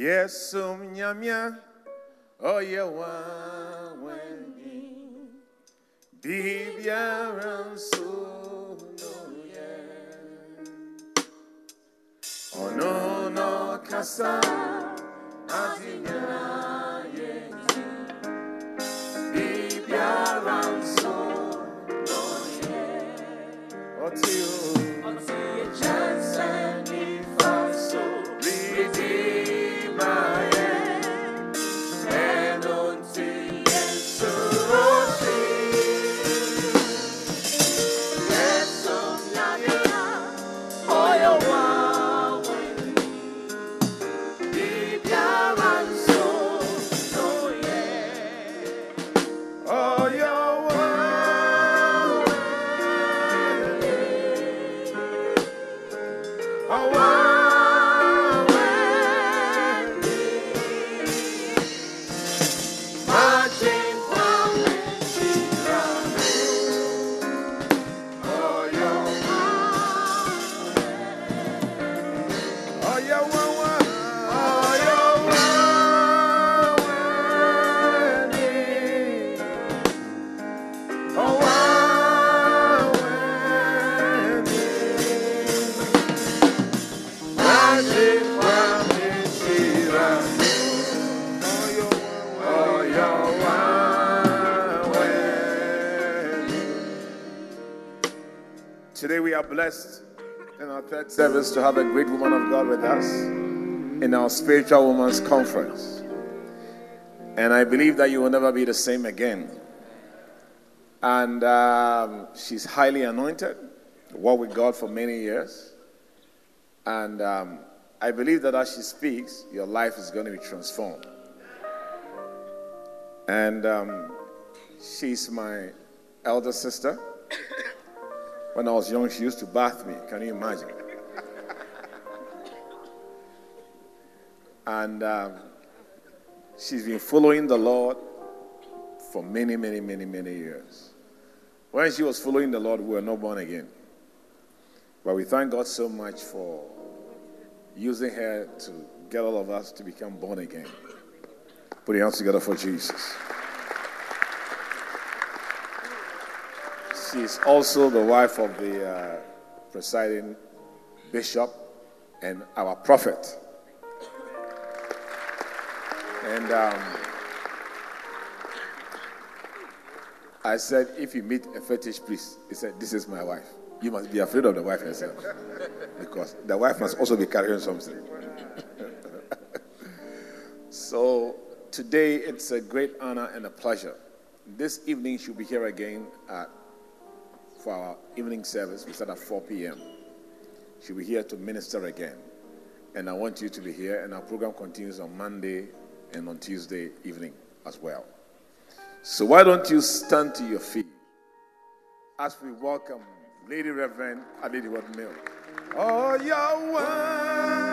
Yes, um, nyamia, oh, yeah, one, Bibia so no yeah. Oh no no kasa adinya yeti. Bibia so no yeah. Otio. Redeemer, service to have a great woman of God with us in our spiritual women's conference. And I believe that you will never be the same again. And um, she's highly anointed, worked with God for many years. And um, I believe that as she speaks, your life is going to be transformed. And um, she's my elder sister. When I was young, she used to bath me. Can you imagine? And um, she's been following the Lord for many, many, many, many years. When she was following the Lord, we were not born again. But we thank God so much for using her to get all of us to become born again. Put your hands together for Jesus. She's also the wife of the uh, presiding bishop and our prophet. And um, I said, if you meet a fetish priest, he said, This is my wife. You must be afraid of the wife herself. because the wife must also be carrying something. so today it's a great honor and a pleasure. This evening she'll be here again at, for our evening service. We start at 4 p.m. She'll be here to minister again. And I want you to be here. And our program continues on Monday and on Tuesday evening as well. So why don't you stand to your feet as we welcome Lady Reverend Adelaide Heward Mill. Oh, Yahweh.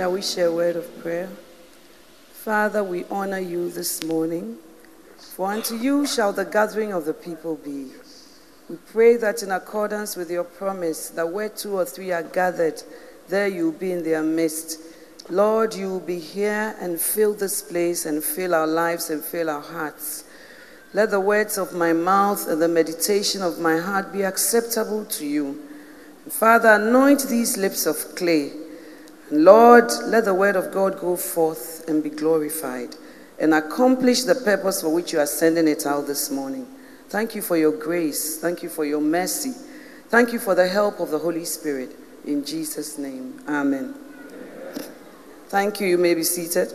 Shall we share a word of prayer? Father, we honor you this morning For unto you shall the gathering of the people be. We pray that in accordance with your promise, that where two or three are gathered, there you will be in their midst. Lord, you will be here and fill this place and fill our lives and fill our hearts. Let the words of my mouth and the meditation of my heart be acceptable to you. Father, anoint these lips of clay. Lord, let the word of God go forth and be glorified and accomplish the purpose for which you are sending it out this morning. Thank you for your grace. Thank you for your mercy. Thank you for the help of the Holy Spirit. In Jesus' name, amen. Thank you. You may be seated.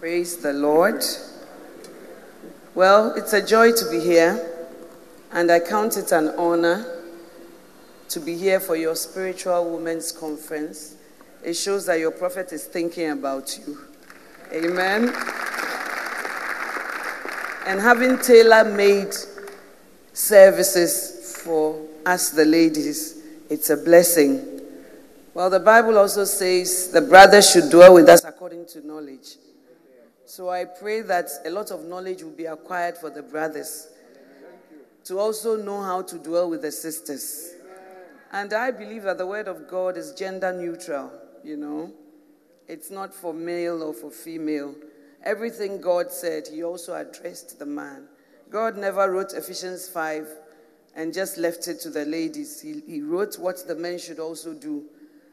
Praise the Lord. Well, it's a joy to be here, and I count it an honor to be here for your spiritual women's conference. It shows that your prophet is thinking about you. Amen. And having tailor made services for us, the ladies, it's a blessing. Well, the Bible also says the brothers should dwell with us according to knowledge. So I pray that a lot of knowledge will be acquired for the brothers to also know how to dwell with the sisters. And I believe that the word of God is gender neutral, you know. It's not for male or for female. Everything God said, He also addressed the man. God never wrote Ephesians 5 and just left it to the ladies. He, he wrote what the men should also do.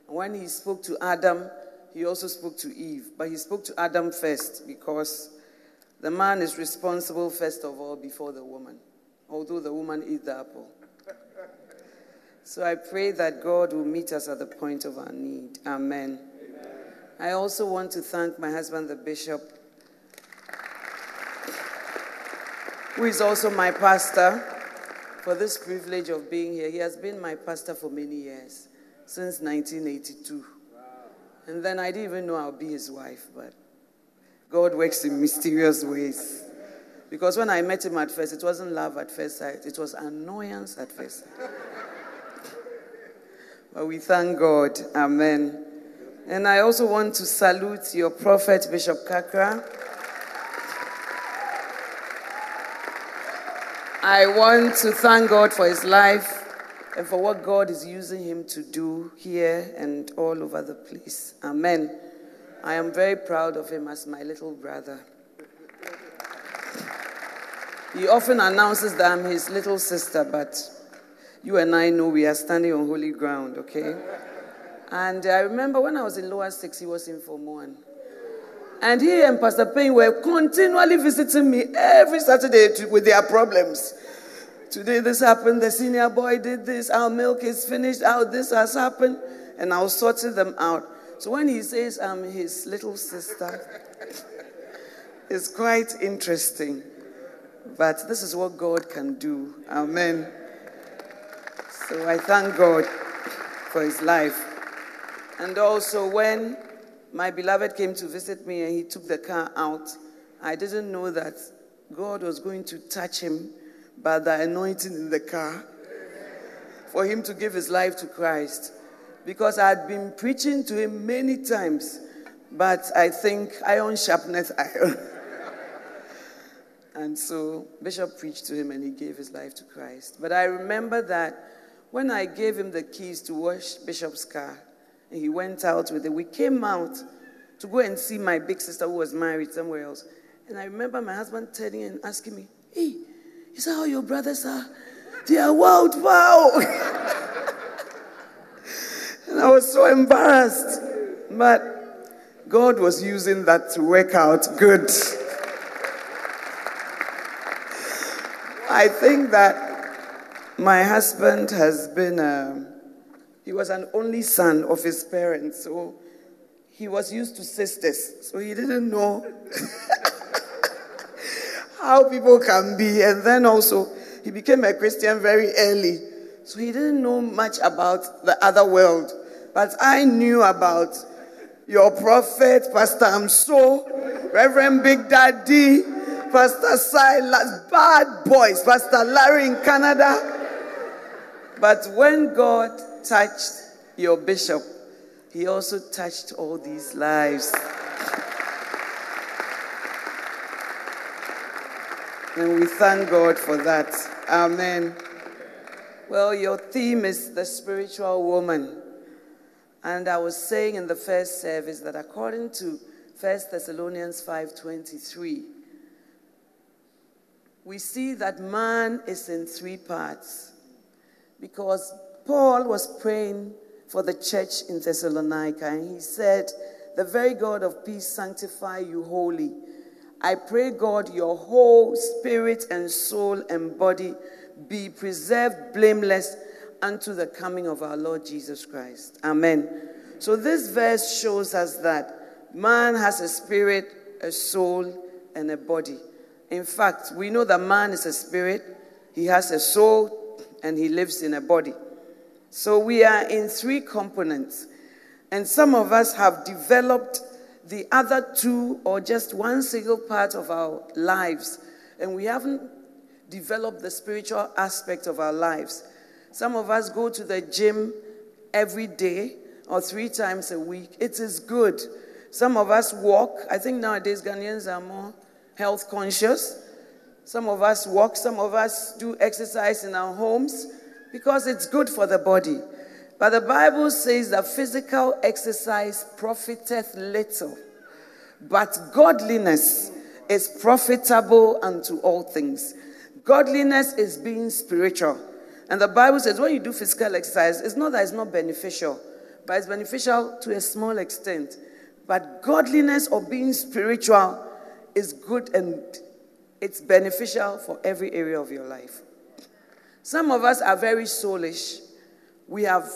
When He spoke to Adam, he also spoke to Eve, but he spoke to Adam first because the man is responsible first of all before the woman, although the woman ate the apple. So I pray that God will meet us at the point of our need. Amen. Amen. I also want to thank my husband, the bishop, who is also my pastor, for this privilege of being here. He has been my pastor for many years, since 1982. And then I didn't even know I'll be his wife, but God works in mysterious ways. Because when I met him at first, it wasn't love at first sight, it was annoyance at first sight. But we thank God. Amen. And I also want to salute your prophet, Bishop Kakra. I want to thank God for his life and for what God is using him to do here and all over the place. Amen. I am very proud of him as my little brother. He often announces that I'm his little sister, but you and I know we are standing on holy ground, okay? And I remember when I was in lower six, he was in Form 1. And he and Pastor Payne were continually visiting me every Saturday with their problems. Today this happened, the senior boy did this, our milk is finished, our this has happened, and I was sorting them out. So when he says I'm his little sister, it's quite interesting. But this is what God can do. Amen. So I thank God for his life. And also, when my beloved came to visit me and he took the car out, I didn't know that God was going to touch him by the anointing in the car for him to give his life to Christ. Because I had been preaching to him many times, but I think iron sharpeneth iron. and so Bishop preached to him and he gave his life to Christ. But I remember that when I gave him the keys to wash Bishop's car, and he went out with it, we came out to go and see my big sister who was married somewhere else. And I remember my husband turning and asking me, Hey, is that how your brothers are? They are wild, wow. and I was so embarrassed. But God was using that to work out good. I think that my husband has been, a, he was an only son of his parents, so he was used to sisters, so he didn't know how people can be. And then also, he became a Christian very early. So he didn't know much about the other world. But I knew about your prophet, Pastor Amso, Reverend Big Daddy, Pastor Silas, bad boys, Pastor Larry in Canada. But when God touched your bishop, he also touched all these lives. And we thank God for that. Amen. Well, your theme is the spiritual woman. And I was saying in the first service that according to 1 Thessalonians 5:23, we see that man is in three parts. Because Paul was praying for the church in Thessalonica, and he said, The very God of peace sanctify you wholly. I pray, God, your whole spirit and soul and body be preserved blameless unto the coming of our Lord Jesus Christ. Amen. So, this verse shows us that man has a spirit, a soul, and a body. In fact, we know that man is a spirit, he has a soul, and he lives in a body. So we are in three components. And some of us have developed the other two or just one single part of our lives. And we haven't developed the spiritual aspect of our lives. Some of us go to the gym every day or three times a week. It is good. Some of us walk. I think nowadays Ghanaians are more health conscious. Some of us walk, some of us do exercise in our homes because it's good for the body. But the Bible says that physical exercise profiteth little, but godliness is profitable unto all things. Godliness is being spiritual. And the Bible says when you do physical exercise, it's not that it's not beneficial, but it's beneficial to a small extent. But godliness or being spiritual is good and it's beneficial for every area of your life. Some of us are very soulish. We have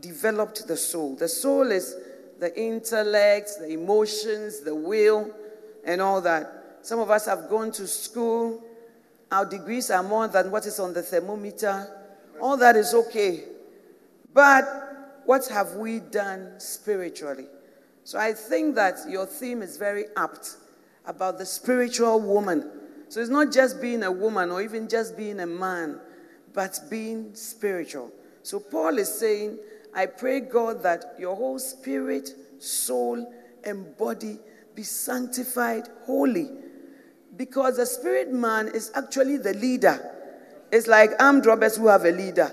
developed the soul. The soul is the intellect, the emotions, the will, and all that. Some of us have gone to school. Our degrees are more than what is on the thermometer. All that is okay. But what have we done spiritually? So I think that your theme is very apt about the spiritual woman. So it's not just being a woman or even just being a man but being spiritual. So Paul is saying, I pray, God, that your whole spirit, soul, and body be sanctified holy. Because the spirit man is actually the leader. It's like armed robbers who have a leader.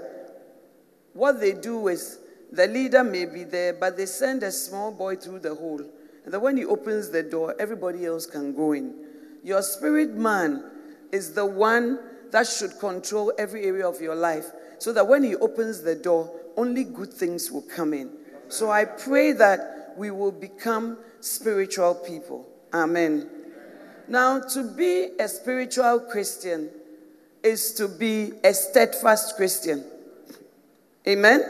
What they do is the leader may be there, but they send a small boy through the hole. And then when he opens the door, everybody else can go in. Your spirit man is the one that should control every area of your life so that when He opens the door, only good things will come in. So I pray that we will become spiritual people. Amen. Now, to be a spiritual Christian is to be a steadfast Christian. Amen?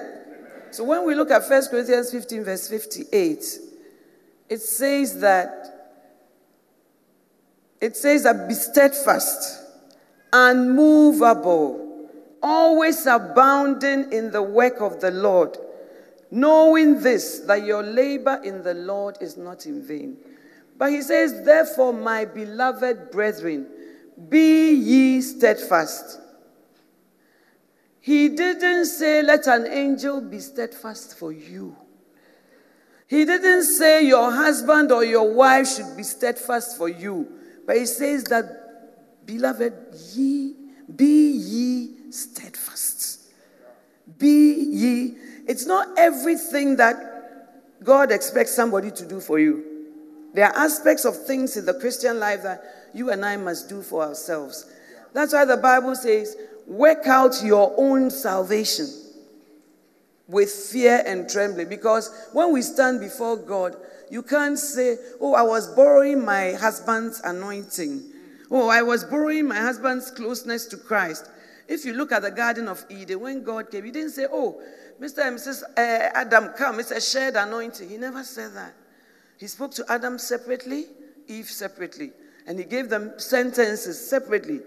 So when we look at 1 Corinthians 15, verse 58, it says that it says that be steadfast unmovable, always abounding in the work of the Lord, knowing this, that your labor in the Lord is not in vain. But he says, Therefore, my beloved brethren, be ye steadfast. He didn't say, Let an angel be steadfast for you. He didn't say your husband or your wife should be steadfast for you. But he says that Beloved, ye be ye steadfast. Be ye. It's not everything that God expects somebody to do for you. There are aspects of things in the Christian life that you and I must do for ourselves. That's why the Bible says, work out your own salvation with fear and trembling. Because when we stand before God, you can't say, Oh, I was borrowing my husband's anointing. Oh, I was borrowing my husband's closeness to Christ. If you look at the Garden of Eden, when God came, He didn't say, Oh, Mr. and Mrs. Uh, Adam, come. It's a shared anointing. He never said that. He spoke to Adam separately, Eve separately. And He gave them sentences separately.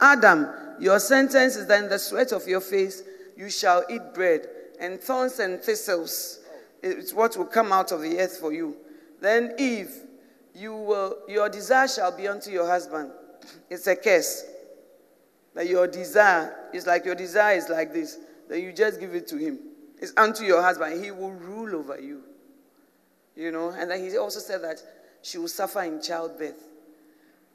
Adam, your sentence is that in the sweat of your face you shall eat bread, and thorns and thistles it's what will come out of the earth for you. Then Eve, you will, your desire shall be unto your husband, it's a curse. That your desire is like your desire is like this. That you just give it to him. It's unto your husband. He will rule over you. You know, and then he also said that she will suffer in childbirth.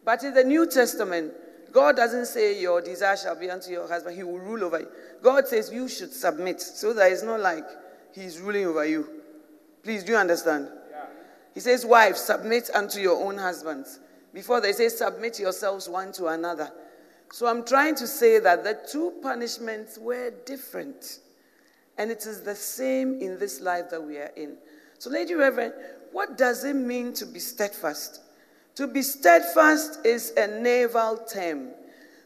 But in the New Testament, God doesn't say your desire shall be unto your husband, he will rule over you. God says you should submit. So that it's not like he's ruling over you. Please, do you understand? He says, Wives, submit unto your own husbands. Before they say, submit yourselves one to another. So I'm trying to say that the two punishments were different. And it is the same in this life that we are in. So, Lady Reverend, what does it mean to be steadfast? To be steadfast is a naval term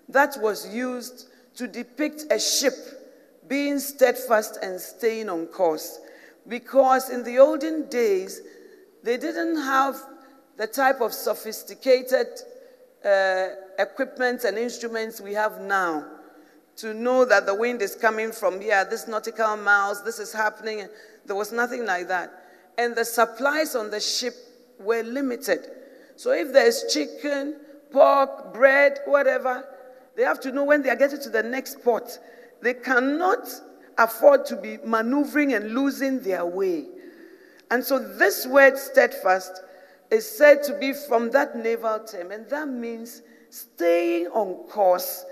that was used to depict a ship being steadfast and staying on course. Because in the olden days, they didn't have the type of sophisticated uh, equipment and instruments we have now to know that the wind is coming from here, this nautical miles, this is happening. There was nothing like that. And the supplies on the ship were limited. So if there's chicken, pork, bread, whatever, they have to know when they are getting to the next port. They cannot afford to be maneuvering and losing their way. And so this word steadfast is said to be from that naval term, and that means staying on course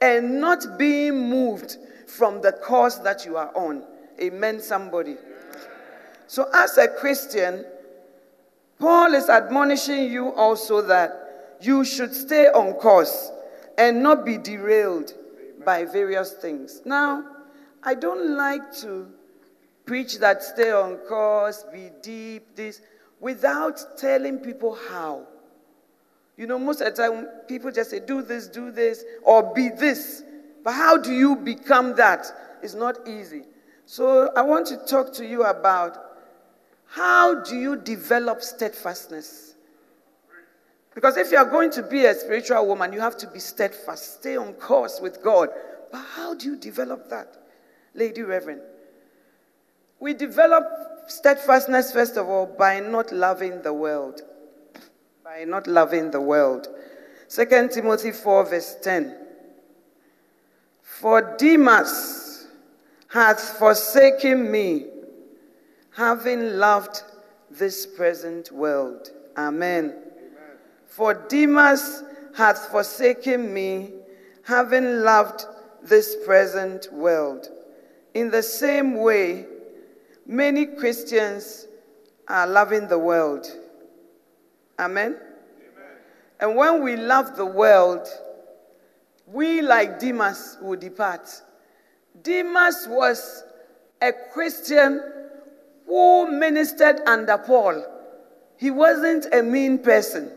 and not being moved from the course that you are on. Amen, somebody. So, as a Christian, Paul is admonishing you also that you should stay on course and not be derailed by various things. Now, I don't like to preach that stay on course, be deep, this, without telling people how. You know, most of the time people just say, do this, do this, or be this. But how do you become that? It's not easy. So I want to talk to you about how do you develop steadfastness? Because if you are going to be a spiritual woman, you have to be steadfast, stay on course with God. But how do you develop that, Lady Reverend? We develop steadfastness, first of all, by not loving the world by not loving the world. 2 Timothy 4, verse 10. For Demas hath forsaken me, having loved this present world. Amen. Amen. For Demas hath forsaken me, having loved this present world. In the same way, many Christians are loving the world Amen? Amen? And when we love the world, we, like Demas, will depart. Demas was a Christian who ministered under Paul. He wasn't a mean person.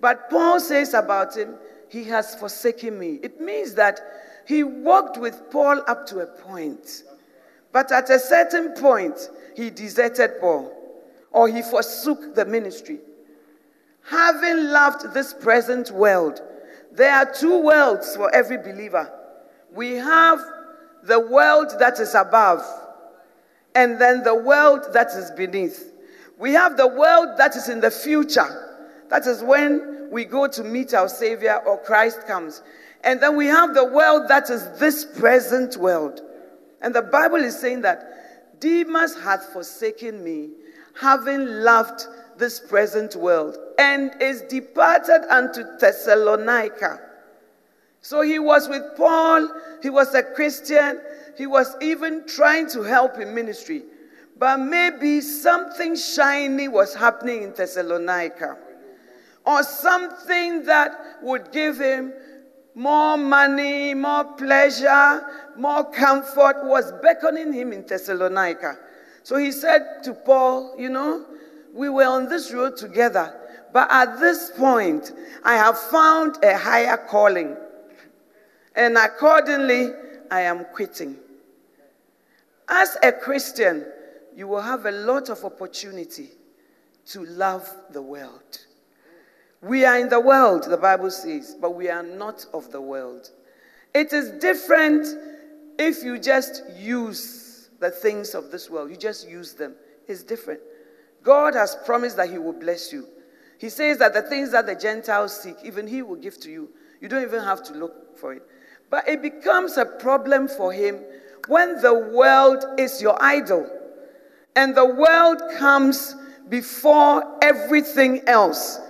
But Paul says about him, he has forsaken me. It means that he walked with Paul up to a point. But at a certain point, he deserted Paul or he forsook the ministry. Having loved this present world, there are two worlds for every believer. We have the world that is above, and then the world that is beneath. We have the world that is in the future. That is when we go to meet our Savior or Christ comes. And then we have the world that is this present world. And the Bible is saying that Demas hath forsaken me, having loved this present world and is departed unto Thessalonica. So he was with Paul, he was a Christian, he was even trying to help in ministry. But maybe something shiny was happening in Thessalonica, or something that would give him more money, more pleasure, more comfort was beckoning him in Thessalonica. So he said to Paul, You know, we were on this road together. But at this point, I have found a higher calling. And accordingly, I am quitting. As a Christian, you will have a lot of opportunity to love the world. We are in the world, the Bible says, but we are not of the world. It is different if you just use the things of this world, you just use them. It's different. God has promised that He will bless you. He says that the things that the Gentiles seek, even He will give to you. You don't even have to look for it. But it becomes a problem for Him when the world is your idol and the world comes before everything else.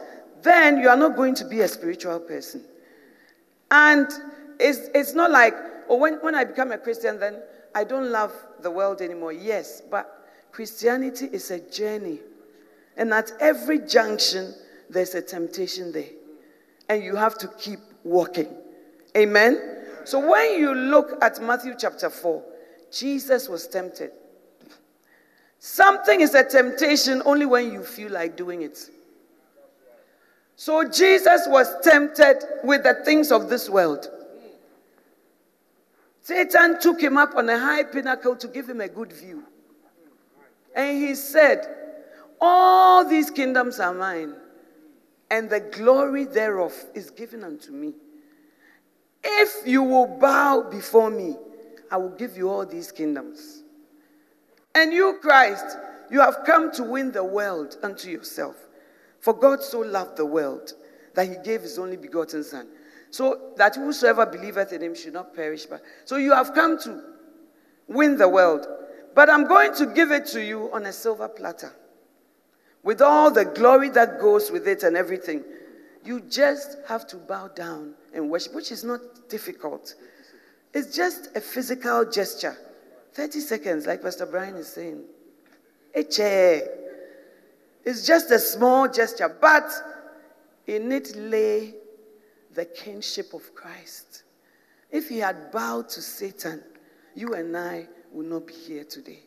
Then you are not going to be a spiritual person. And it's, it's not like, oh, when, when I become a Christian, then I don't love the world anymore. Yes, but Christianity is a journey. And at every junction, there's a temptation there. And you have to keep walking. Amen? So when you look at Matthew chapter 4, Jesus was tempted. Something is a temptation only when you feel like doing it. So Jesus was tempted with the things of this world. Satan took him up on a high pinnacle to give him a good view. And he said, All these kingdoms are mine, and the glory thereof is given unto me. If you will bow before me, I will give you all these kingdoms. And you, Christ, you have come to win the world unto yourself. For God so loved the world that he gave his only begotten Son, so that whosoever believeth in him should not perish. But so you have come to win the world. But I'm going to give it to you on a silver platter with all the glory that goes with it and everything. You just have to bow down and worship, which is not difficult. It's just a physical gesture. 30 seconds, like Pastor Brian is saying. It's just a small gesture, but in it lay the kingship of Christ. If he had bowed to Satan, you and I would not be here today.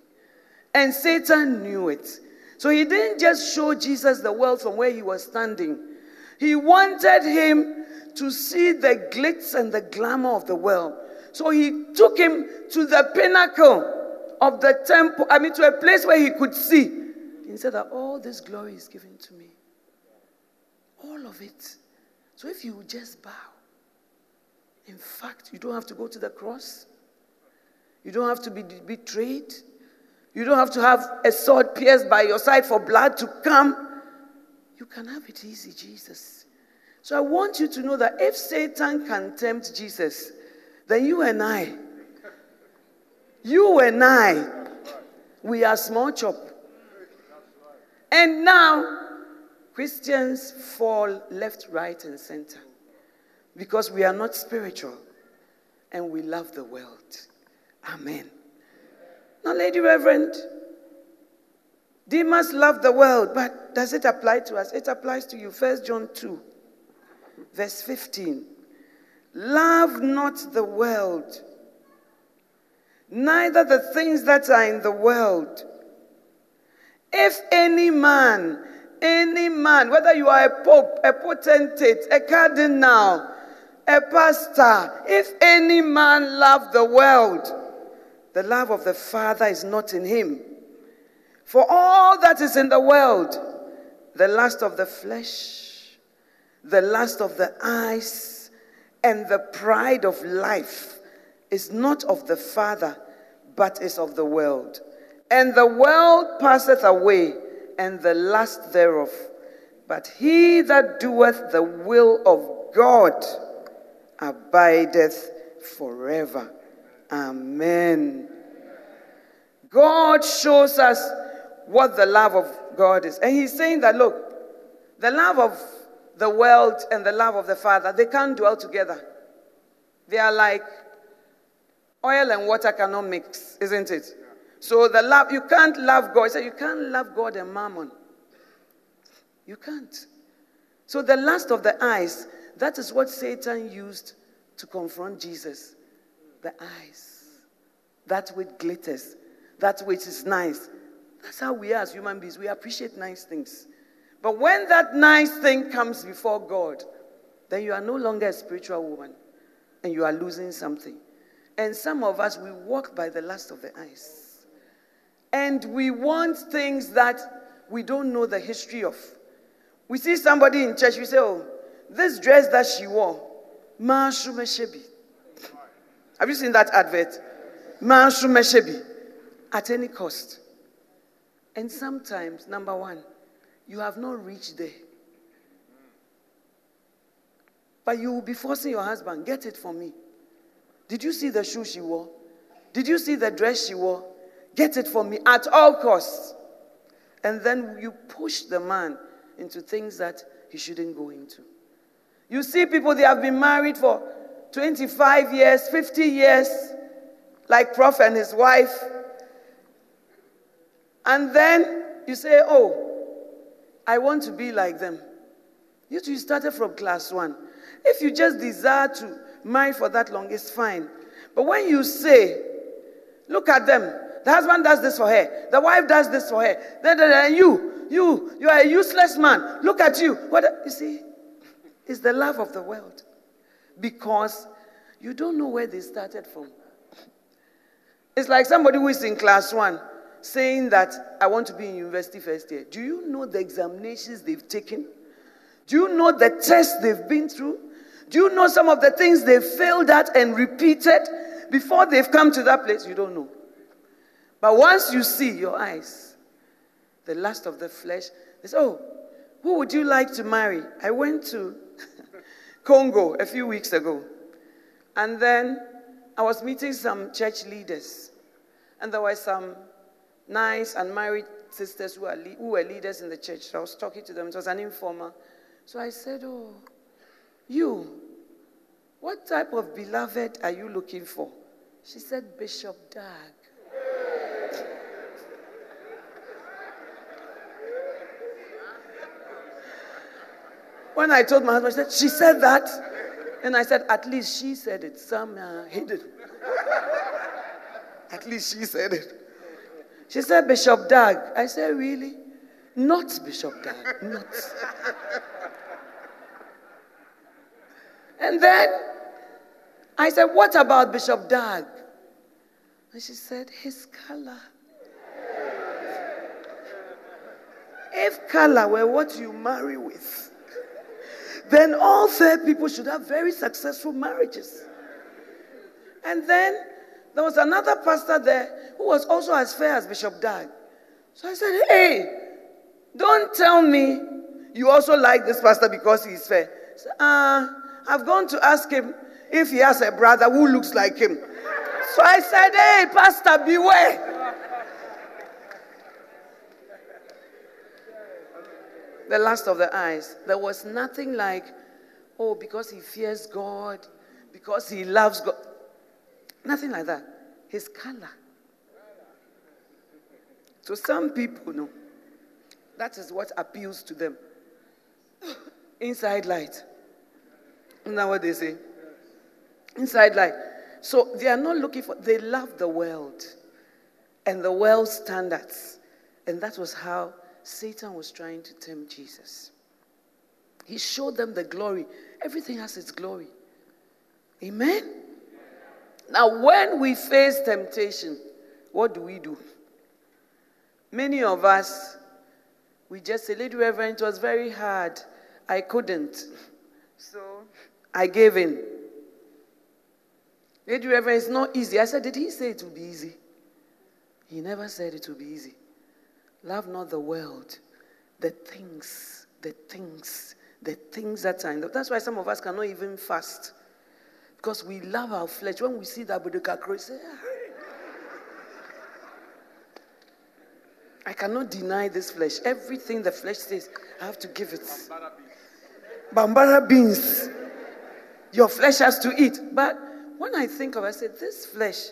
And Satan knew it. So he didn't just show Jesus the world from where he was standing, he wanted him to see the glitz and the glamour of the world. So he took him to the pinnacle of the temple, I mean, to a place where he could see he said that all this glory is given to me. All of it. So if you just bow, in fact, you don't have to go to the cross. You don't have to be betrayed. You don't have to have a sword pierced by your side for blood to come. You can have it easy, Jesus. So I want you to know that if Satan can tempt Jesus, then you and I, you and I, we are small chop. And now, Christians fall left, right, and center because we are not spiritual and we love the world. Amen. Now, Lady Reverend, Demas love the world, but does it apply to us? It applies to you. First John 2, verse 15. Love not the world, neither the things that are in the world. If any man, any man, whether you are a pope, a potentate, a cardinal, a pastor, if any man love the world, the love of the Father is not in him. For all that is in the world, the lust of the flesh, the lust of the eyes, and the pride of life is not of the Father, but is of the world. And the world passeth away, and the lust thereof. But he that doeth the will of God abideth forever. Amen. God shows us what the love of God is. And he's saying that, look, the love of the world and the love of the Father, they can't dwell together. They are like oil and water cannot mix, isn't it? So the love, you can't love God. So you can't love God and mammon. You can't. So the lust of the eyes, that is what Satan used to confront Jesus. The eyes. That which glitters. That which is nice. That's how we are as human beings. We appreciate nice things. But when that nice thing comes before God, then you are no longer a spiritual woman and you are losing something. And some of us, we walk by the lust of the eyes. And we want things that we don't know the history of. We see somebody in church, we say, Oh, this dress that she wore, Manshu Have you seen that advert? Manshu At any cost. And sometimes, number one, you have not reached there. But you will be forcing your husband, get it for me. Did you see the shoe she wore? Did you see the dress she wore? Get it for me at all costs. And then you push the man into things that he shouldn't go into. You see people, they have been married for 25 years, 50 years, like Prof and his wife. And then you say, Oh, I want to be like them. You two started from class one. If you just desire to marry for that long, it's fine. But when you say, Look at them, the husband does this for her, the wife does this for her, then you, you, you are a useless man. Look at you. What you see? It's the love of the world. Because you don't know where they started from. It's like somebody who is in class one saying that I want to be in university first year. Do you know the examinations they've taken? Do you know the tests they've been through? Do you know some of the things they've failed at and repeated before they've come to that place? You don't know. But once you see your eyes, the lust of the flesh, they say, Oh, who would you like to marry? I went to Congo a few weeks ago. And then I was meeting some church leaders. And there were some nice and married sisters who, are who were leaders in the church. So I was talking to them. It was an informal. So I said, Oh, you, what type of beloved are you looking for? She said, Bishop Dag. When I told my husband, she said, she said that. And I said, at least she said it. Some uh, hidden. at least she said it. She said, Bishop Dag. I said, really? Not Bishop Dag. Not. and then I said, what about Bishop Dag? And she said, his color. If color were what you marry with, then all fair people should have very successful marriages. And then there was another pastor there who was also as fair as Bishop Dag. So I said, Hey, don't tell me you also like this pastor because he's fair. So, uh, I've gone to ask him if he has a brother who looks like him. So I said, Hey, Pastor, beware. The lust of the eyes. There was nothing like, oh, because he fears God, because he loves God. Nothing like that. His color. So some people know that is what appeals to them. Inside light. Isn't that what they say? Inside light. So they are not looking for, they love the world and the world standards. And that was how Satan was trying to tempt Jesus. He showed them the glory. Everything has its glory. Amen? Now, when we face temptation, what do we do? Many of us, we just say, Lady Reverend, it was very hard. I couldn't. So I gave in. Lady Reverend, it's not easy. I said, Did he say it would be easy? He never said it would be easy. Love not the world, the things, the things, the things that are in the. That's why some of us cannot even fast. Because we love our flesh. When we see that Buddha say, ah. I cannot deny this flesh. Everything the flesh says, I have to give it. Bambara beans. Your flesh has to eat. But when I think of it, I say, this flesh,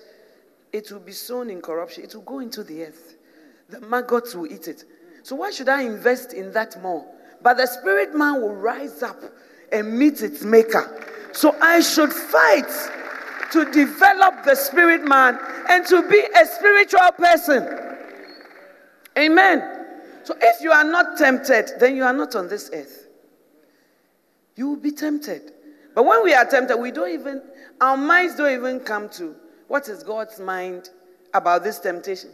it will be sown in corruption. It will go into the earth the maggots will eat it. So why should I invest in that more? But the spirit man will rise up and meet its maker. So I should fight to develop the spirit man and to be a spiritual person. Amen. So if you are not tempted, then you are not on this earth. You will be tempted. But when we are tempted, we don't even, our minds don't even come to what is God's mind about this temptation.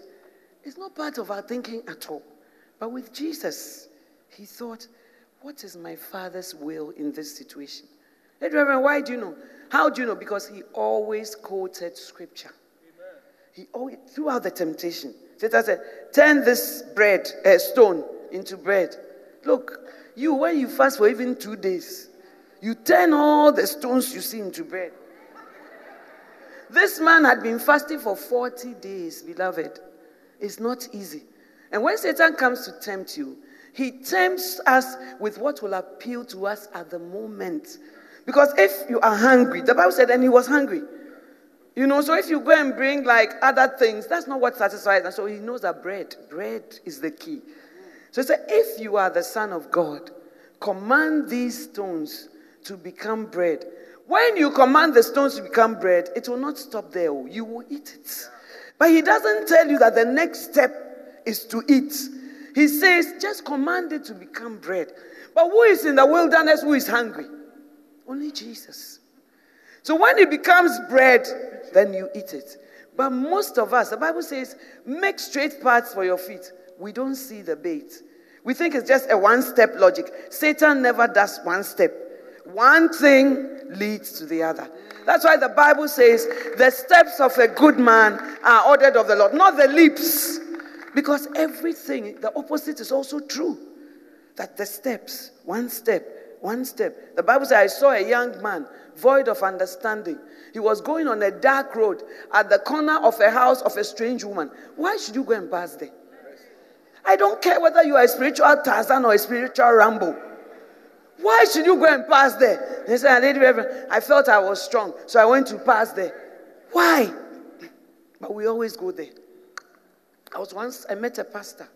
It's not part of our thinking at all. But with Jesus, he thought, what is my father's will in this situation? Hey, Reverend, why do you know? How do you know? Because he always quoted scripture. Amen. He always, throughout the temptation, Satan said, turn this bread, uh, stone into bread. Look, you, when you fast for even two days, you turn all the stones you see into bread. This man had been fasting for 40 days, beloved. It's not easy. And when Satan comes to tempt you, he tempts us with what will appeal to us at the moment. Because if you are hungry, the Bible said, and he was hungry. You know, so if you go and bring like other things, that's not what satisfies. And so he knows that bread, bread is the key. So he said, if you are the Son of God, command these stones to become bread. When you command the stones to become bread, it will not stop there. You will eat it. But he doesn't tell you that the next step is to eat. He says, just command it to become bread. But who is in the wilderness who is hungry? Only Jesus. So when it becomes bread, then you eat it. But most of us, the Bible says, make straight paths for your feet. We don't see the bait. We think it's just a one step logic. Satan never does one step. One thing leads to the other. That's why the Bible says the steps of a good man are ordered of the Lord, not the lips. Because everything, the opposite is also true. That the steps, one step, one step. The Bible says, I saw a young man, void of understanding. He was going on a dark road at the corner of a house of a strange woman. Why should you go and pass there? I don't care whether you are a spiritual Tarzan or a spiritual Rambo. Why should you go and pass there? He said, Lady Reverend, I felt I was strong, so I went to pass there. Why? But we always go there. I was once, I met a pastor,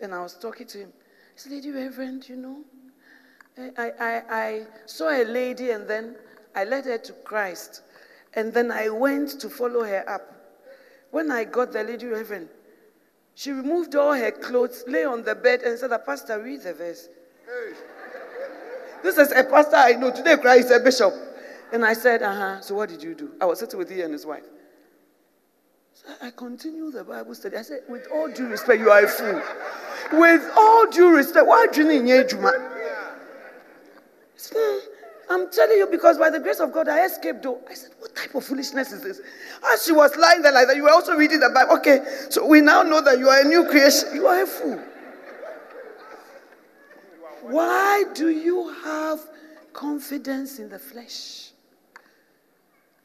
and I was talking to him. He said, Lady Reverend, you know, I, I, I saw a lady and then I led her to Christ. And then I went to follow her up. When I got the Lady Reverend, she removed all her clothes, lay on the bed, and said, Pastor, read the verse. Hey. This is a pastor I know. Today, Christ is a bishop. And I said, Uh huh. So what did you do? I was sitting with he and his wife. So I continued the Bible study. I said, With all due respect, you are a fool. With all due respect, why are you in Juma? I'm telling you because by the grace of God I escaped though. I said, What type of foolishness is this? As she was lying there like that, you were also reading the Bible. Okay, so we now know that you are a new creation. You are a fool. Why do you have confidence in the flesh?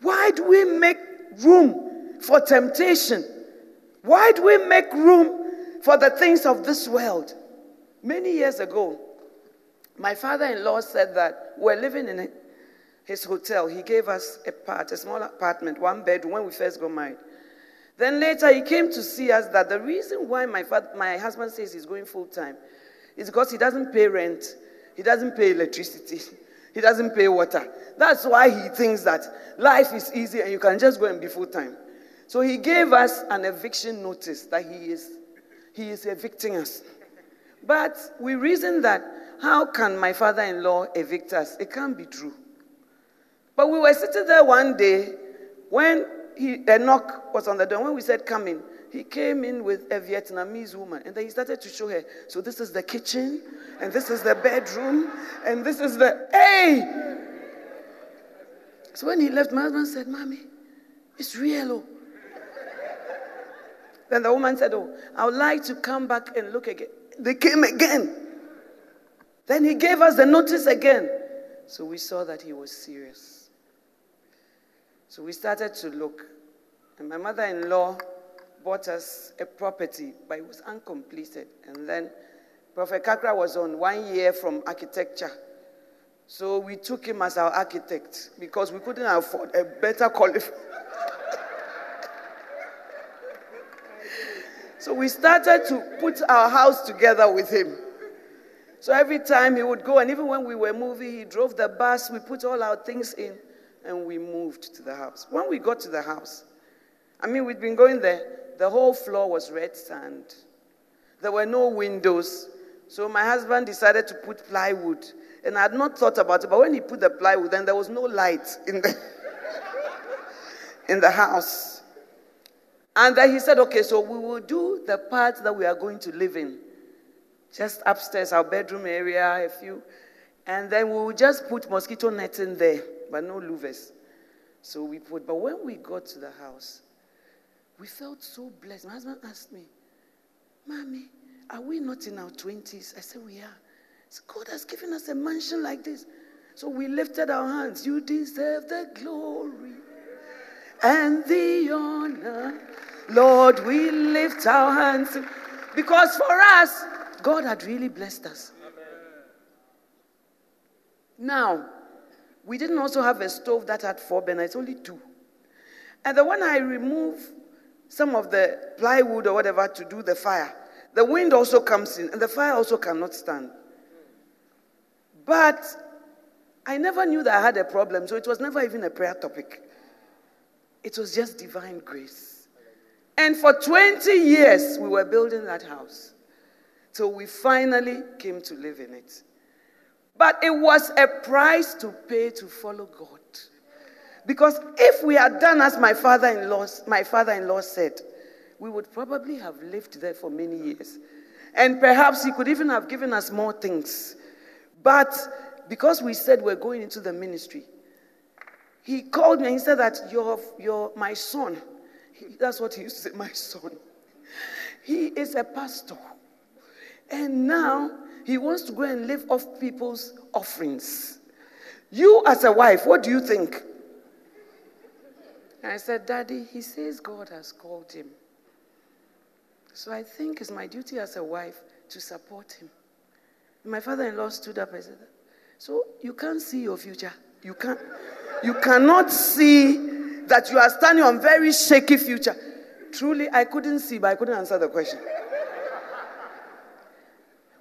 Why do we make room for temptation? Why do we make room for the things of this world? Many years ago, my father in law said that we're living in his hotel. He gave us a part, a small apartment, one bedroom when we first got married. Then later he came to see us that the reason why my, father, my husband says he's going full time is because he doesn't pay rent, he doesn't pay electricity, he doesn't pay water. That's why he thinks that life is easy and you can just go and be full time. So he gave us an eviction notice that he is, he is evicting us. But we reasoned that how can my father in law evict us? It can't be true. But we were sitting there one day when he, a knock was on the door. When we said, Come in, he came in with a Vietnamese woman and then he started to show her. So, this is the kitchen, and this is the bedroom, and this is the. Hey! So, when he left, my husband said, Mommy, it's real. Oh. Then the woman said, Oh, I would like to come back and look again. They came again. Then he gave us the notice again. So we saw that he was serious. So we started to look. And my mother in law bought us a property, but it was uncompleted. And then Prophet Kakra was on one year from architecture. So we took him as our architect because we couldn't afford a better qualified. so we started to put our house together with him. So every time he would go, and even when we were moving, he drove the bus, we put all our things in, and we moved to the house. When we got to the house, I mean, we'd been going there, the whole floor was red sand. There were no windows. So my husband decided to put plywood. And I had not thought about it, but when he put the plywood, then there was no light in the, in the house. And then he said, okay, so we will do the part that we are going to live in just upstairs, our bedroom area, a few. And then we will just put mosquito netting there, but no louvers. So we put, but when we got to the house, we felt so blessed. My husband asked me, Mommy, are we not in our 20s? I said, We are. So God has given us a mansion like this. So we lifted our hands. You deserve the glory and the honor. Lord, we lift our hands. Because for us, God had really blessed us. Now, we didn't also have a stove that had four burners, only two. And the one I remove some of the plywood or whatever to do the fire, the wind also comes in and the fire also cannot stand. But I never knew that I had a problem, so it was never even a prayer topic. It was just divine grace. And for 20 years, we were building that house. So we finally came to live in it. But it was a price to pay to follow God. Because if we had done as my father-in-law, my father-in-law said, we would probably have lived there for many years. And perhaps he could even have given us more things. But because we said we're going into the ministry, he called me and he said that you're, you're my son. He, that's what he used to say, my son. He is a pastor. And now he wants to go and live off people's offerings. You, as a wife, what do you think? And I said, Daddy, he says God has called him. So I think it's my duty as a wife to support him. My father in law stood up and said, So you can't see your future. You can't you cannot see that you are standing on very shaky future. Truly, I couldn't see, but I couldn't answer the question.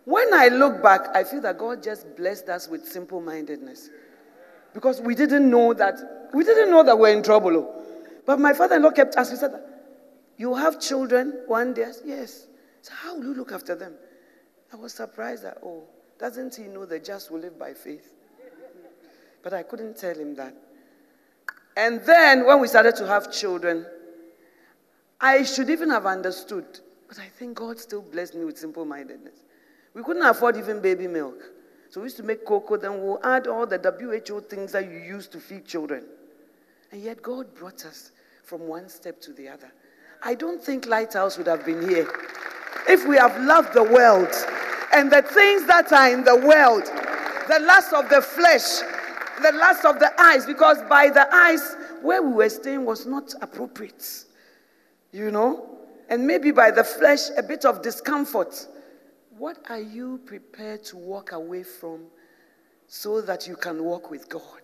When I look back, I feel that God just blessed us with simple mindedness. Because we didn't know that we didn't know that we're in trouble. Oh. But my father-in-law kept asking, said, You have children one day? Yes. So how will you look after them? I was surprised that, oh, doesn't he know the just will live by faith? But I couldn't tell him that. And then when we started to have children, I should even have understood. But I think God still blessed me with simple mindedness. We couldn't afford even baby milk. So we used to make cocoa, then we'll add all the WHO things that you use to feed children. And yet God brought us from one step to the other. I don't think Lighthouse would have been here if we have loved the world and the things that are in the world, the lust of the flesh, the lust of the eyes, because by the eyes, where we were staying was not appropriate. You know? And maybe by the flesh, a bit of discomfort. What are you prepared to walk away from so that you can walk with God?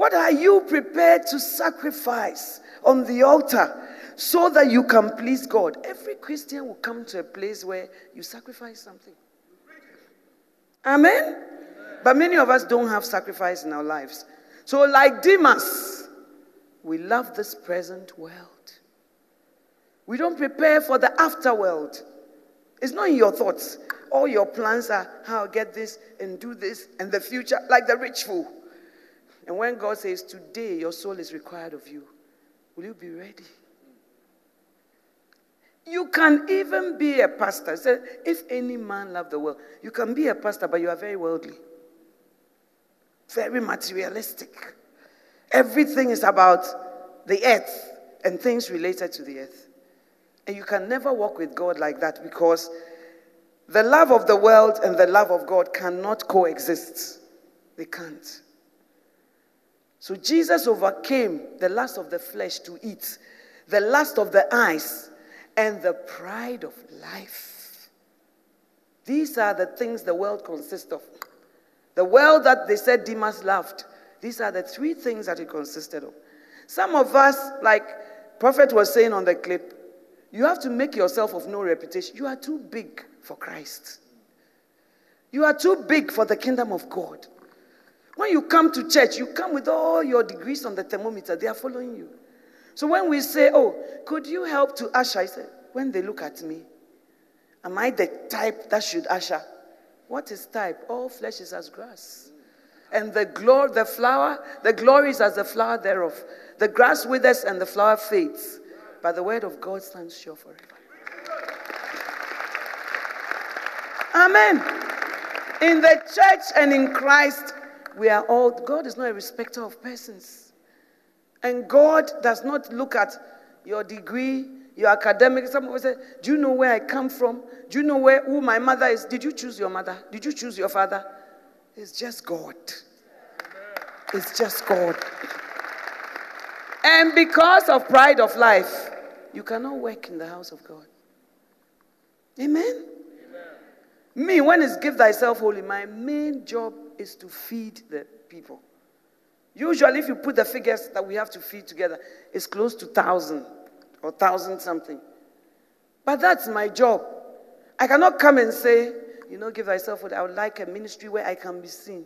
What are you prepared to sacrifice on the altar so that you can please God? Every Christian will come to a place where you sacrifice something. Amen? But many of us don't have sacrifice in our lives. So, like Demas, we love this present world. We don't prepare for the afterworld. It's not in your thoughts. All your plans are how I'll get this and do this and the future, like the rich fool. And when God says, Today your soul is required of you, will you be ready? You can even be a pastor. Say, if any man love the world, you can be a pastor, but you are very worldly, very materialistic. Everything is about the earth and things related to the earth. And you can never walk with God like that because the love of the world and the love of God cannot coexist. They can't. So Jesus overcame the lust of the flesh to eat, the lust of the eyes, and the pride of life. These are the things the world consists of. The world that they said Demas loved. These are the three things that it consisted of. Some of us, like Prophet was saying on the clip, you have to make yourself of no reputation. You are too big for Christ. You are too big for the kingdom of God. When you come to church, you come with all your degrees on the thermometer. They are following you. So when we say, Oh, could you help to usher? I said, When they look at me, am I the type that should usher? What is type? All flesh is as grass. And the glory, the flower, the glory is as the flower thereof. The grass withers and the flower fades but the word of God stands sure forever. Amen. In the church and in Christ, we are all, God is not a respecter of persons. And God does not look at your degree, your academic. Some people say, Do you know where I come from? Do you know where who my mother is? Did you choose your mother? Did you choose your father? It's just God. It's just God. And because of pride of life, you cannot work in the house of God. Amen? Amen. Me, when it's give thyself wholly, my main job is to feed the people. Usually, if you put the figures that we have to feed together, it's close to 1,000 or 1,000 something. But that's my job. I cannot come and say, you know, give thyself what I would like a ministry where I can be seen.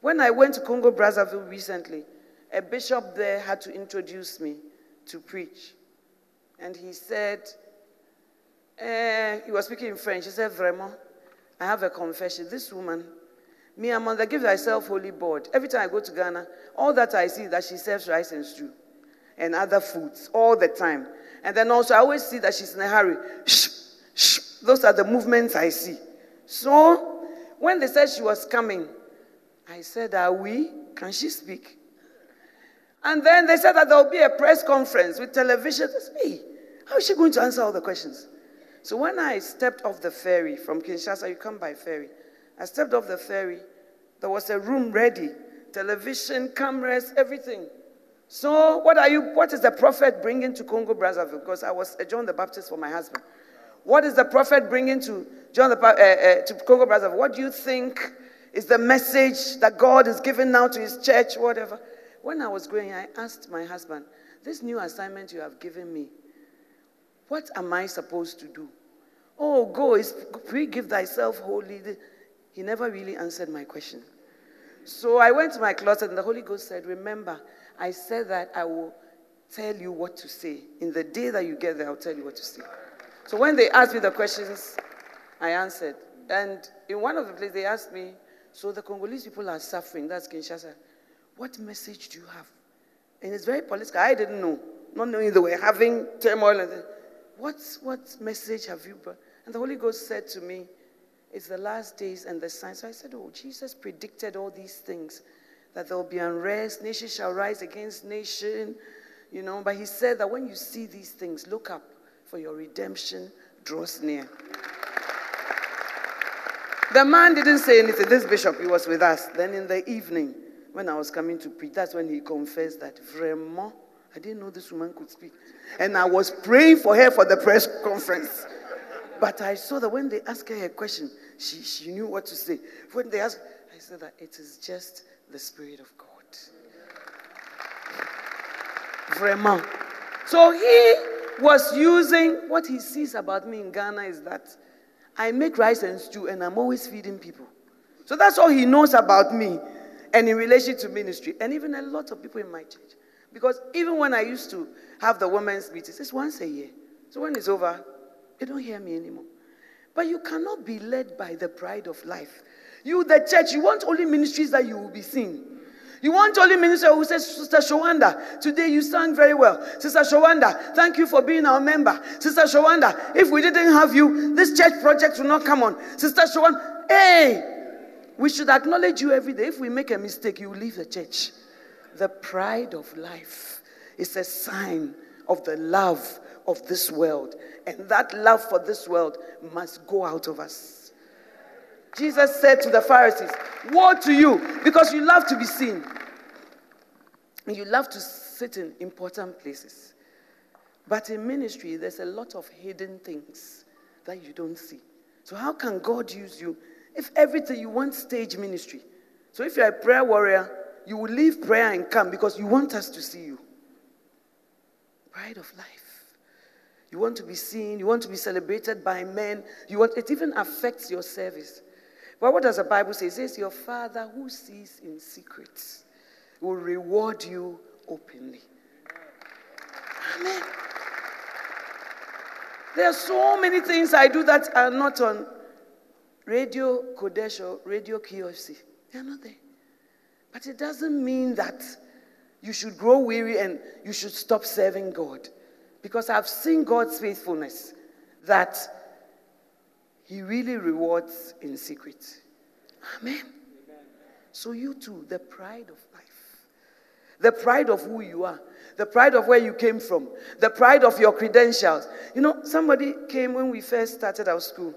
When I went to Congo Brazzaville recently, a bishop there had to introduce me to preach. And he said, eh, he was speaking in French. He said, Vraiment, I have a confession. This woman, me mother, give thyself wholly board. Every time I go to Ghana, all that I see is that she serves rice and stew and other foods all the time. And then also, I always see that she's in a hurry. Shh, shh. Those are the movements I see. So, when they said she was coming, I said, Are we? Can she speak? And then they said that there will be a press conference with television. Said, hey, how is she going to answer all the questions? So when I stepped off the ferry from Kinshasa, you come by ferry. I stepped off the ferry. There was a room ready, television, cameras, everything. So what are you? What is the prophet bringing to Congo Brazzaville? Because I was a John the Baptist for my husband. What is the prophet bringing to John the uh, uh, to Congo Brazzaville? What do you think is the message that God is giving now to His church? Whatever. When I was going, I asked my husband, "This new assignment you have given me, what am I supposed to do?" Oh, go is give thyself wholly. He never really answered my question. So I went to my closet, and the Holy Ghost said, "Remember, I said that I will tell you what to say. In the day that you get there, I'll tell you what to say." So when they asked me the questions, I answered. And in one of the places, they asked me, So the Congolese people are suffering. That's Kinshasa. What message do you have? And it's very political. I didn't know. Not knowing they were having turmoil. And what, what message have you brought? And the Holy Ghost said to me, It's the last days and the signs. So I said, Oh, Jesus predicted all these things that there will be unrest, nation shall rise against nation, you know. But he said that when you see these things, look up for your redemption draws near. The man didn't say anything. This bishop, he was with us. Then in the evening, when I was coming to preach, that's when he confessed that, vraiment, I didn't know this woman could speak. And I was praying for her for the press conference. But I saw that when they asked her a question, she, she knew what to say. When they asked, I said that it is just the Spirit of God. Vraiment. So he was using what he sees about me in Ghana is that I make rice and stew and I'm always feeding people. So that's all he knows about me and in relation to ministry, and even a lot of people in my church. Because even when I used to have the women's meetings, it's once a year. So when it's over, they don't hear me anymore. But you cannot be led by the pride of life. You, the church, you want only ministries that you will be seen. You want only minister who oh, says, Sister Shawanda, today you sang very well. Sister Shawanda, thank you for being our member. Sister Shawanda, if we didn't have you, this church project will not come on. Sister Shawanda, hey, we should acknowledge you every day. If we make a mistake, you leave the church. The pride of life is a sign of the love of this world. And that love for this world must go out of us. Jesus said to the Pharisees, Woe to you, because you love to be seen. And you love to sit in important places. But in ministry, there's a lot of hidden things that you don't see. So, how can God use you if everything you want stage ministry? So, if you're a prayer warrior, you will leave prayer and come because you want us to see you. Pride of life. You want to be seen, you want to be celebrated by men, you want it even affects your service. But what does the Bible say? It says, Your Father who sees in secret will reward you openly. Amen. There are so many things I do that are not on Radio Qodesh or Radio QFC. They are not there. But it doesn't mean that you should grow weary and you should stop serving God. Because I've seen God's faithfulness that he really rewards in secret. Amen. Amen. So, you too, the pride of life, the pride of who you are, the pride of where you came from, the pride of your credentials. You know, somebody came when we first started our school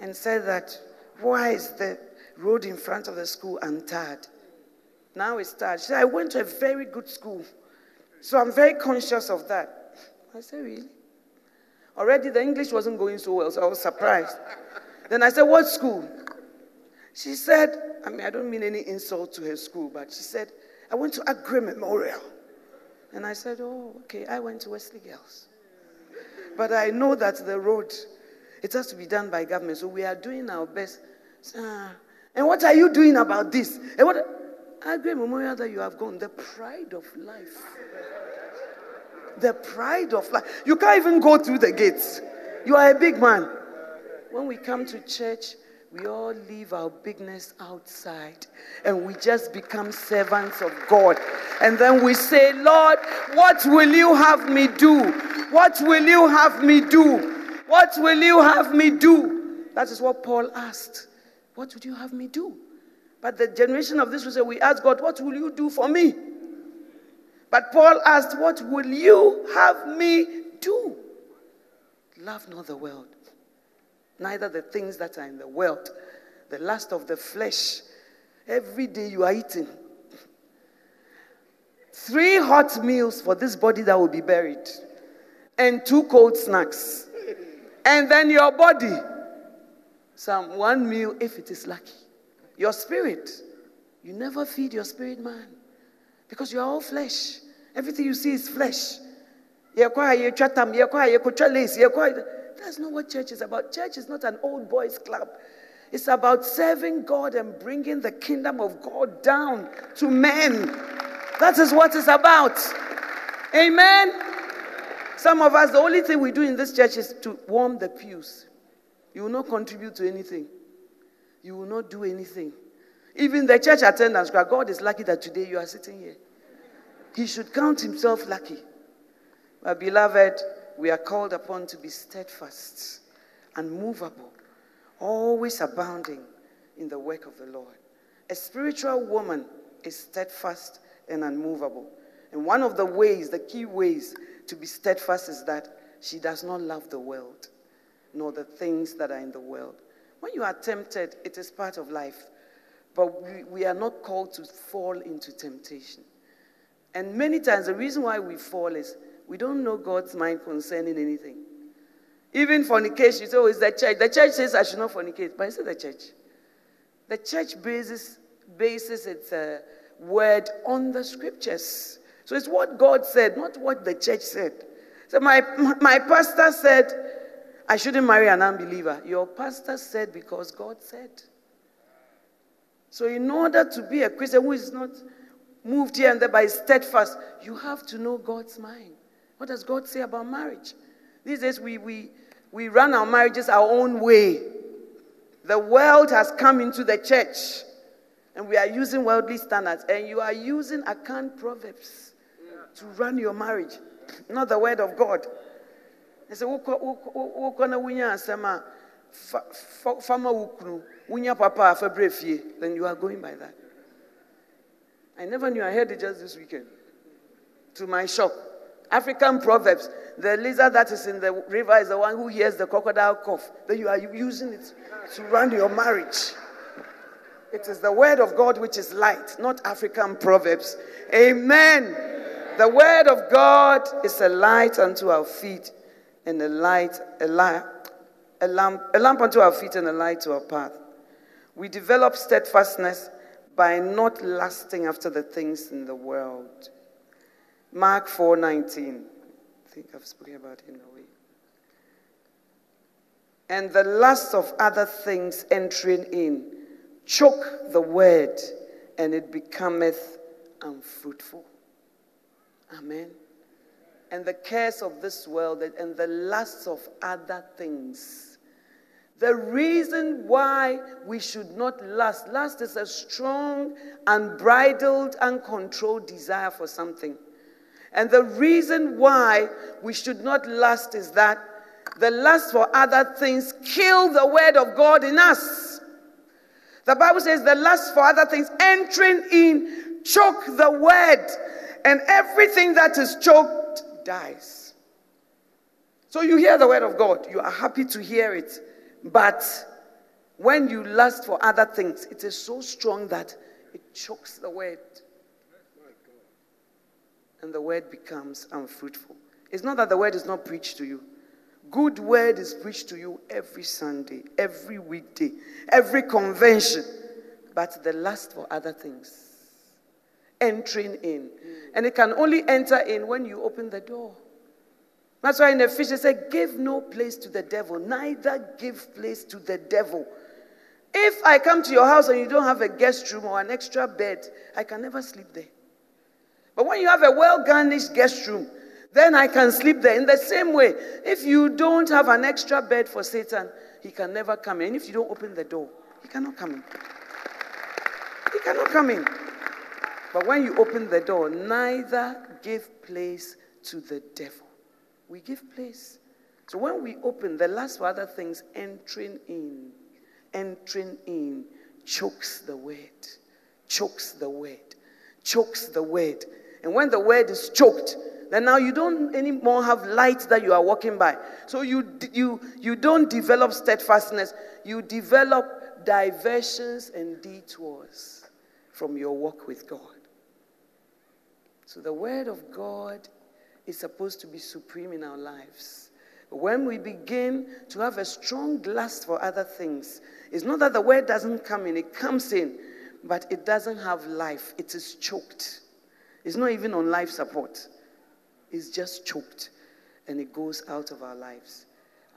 and said that, why is the road in front of the school untarred? Now it's tarred. She said, I went to a very good school, so I'm very conscious of that. I said, really? Already the English wasn't going so well, so I was surprised. then I said, What school? She said, I mean, I don't mean any insult to her school, but she said, I went to Aggrey Memorial. And I said, Oh, okay, I went to Wesley Girls. But I know that the road, it has to be done by government, so we are doing our best. And what are you doing about this? And what? Aggrey Memorial that you have gone, the pride of life. The pride of life. You can't even go through the gates. You are a big man. When we come to church, we all leave our bigness outside and we just become servants of God. And then we say, Lord, what will you have me do? What will you have me do? What will you have me do? That is what Paul asked. What would you have me do? But the generation of this will say, We ask God, What will you do for me? But Paul asked, What will you have me do? Love not the world, neither the things that are in the world, the lust of the flesh. Every day you are eating. Three hot meals for this body that will be buried, and two cold snacks. And then your body, some one meal if it is lucky. Your spirit, you never feed your spirit man because you are all flesh. Everything you see is flesh. That's not what church is about. Church is not an old boys club. It's about serving God and bringing the kingdom of God down to men. That is what it's about. Amen. Some of us, the only thing we do in this church is to warm the pews. You will not contribute to anything, you will not do anything. Even the church attendance, God is lucky that today you are sitting here. He should count himself lucky. My beloved, we are called upon to be steadfast and movable, always abounding in the work of the Lord. A spiritual woman is steadfast and unmovable. And one of the ways, the key ways to be steadfast is that she does not love the world, nor the things that are in the world. When you are tempted, it is part of life. But we, we are not called to fall into temptation. And many times, the reason why we fall is we don't know God's mind concerning anything. Even fornication, so it's the church. The church says I should not fornicate, but it's the church. The church bases, bases its uh, word on the scriptures. So it's what God said, not what the church said. So my, my pastor said, I shouldn't marry an unbeliever. Your pastor said because God said. So, in order to be a Christian who is not moved here and there by steadfast, you have to know God's mind. What does God say about marriage? These days, we, we, we run our marriages our own way. The world has come into the church, and we are using worldly standards, and you are using Akan proverbs to run your marriage, not the word of God. I say, Unya papa febrefi, then you are going by that. I never knew. I heard it just this weekend. To my shock. African proverbs. The lizard that is in the river is the one who hears the crocodile cough. Then you are using it to run your marriage. It is the word of God which is light, not African proverbs. Amen. The word of God is a light unto our feet and a light, a, light, a lamp, a lamp unto our feet and a light to our path. We develop steadfastness by not lusting after the things in the world. Mark 4:19. I think I've spoken about it in a way. And the lust of other things entering in choke the word, and it becometh unfruitful. Amen. And the cares of this world and the lusts of other things the reason why we should not lust lust is a strong, unbridled, uncontrolled desire for something. And the reason why we should not lust is that the lust for other things kill the word of God in us. The Bible says the lust for other things entering in choke the word, and everything that is choked dies. So you hear the word of God, you are happy to hear it. But when you lust for other things, it is so strong that it chokes the word. And the word becomes unfruitful. It's not that the word is not preached to you. Good word is preached to you every Sunday, every weekday, every convention. but the lust for other things. Entering in. And it can only enter in when you open the door. That's why in Ephesians it said, Give no place to the devil, neither give place to the devil. If I come to your house and you don't have a guest room or an extra bed, I can never sleep there. But when you have a well garnished guest room, then I can sleep there. In the same way, if you don't have an extra bed for Satan, he can never come in. If you don't open the door, he cannot come in. He cannot come in. But when you open the door, neither give place to the devil. We give place. So when we open, the last for other things entering in, entering in, chokes the word, chokes the word, chokes the word. And when the word is choked, then now you don't anymore have light that you are walking by. So you, you, you don't develop steadfastness. You develop diversions and detours from your walk with God. So the word of God is supposed to be supreme in our lives. When we begin to have a strong lust for other things, it's not that the word doesn't come in, it comes in, but it doesn't have life. It is choked. It's not even on life support, it's just choked and it goes out of our lives.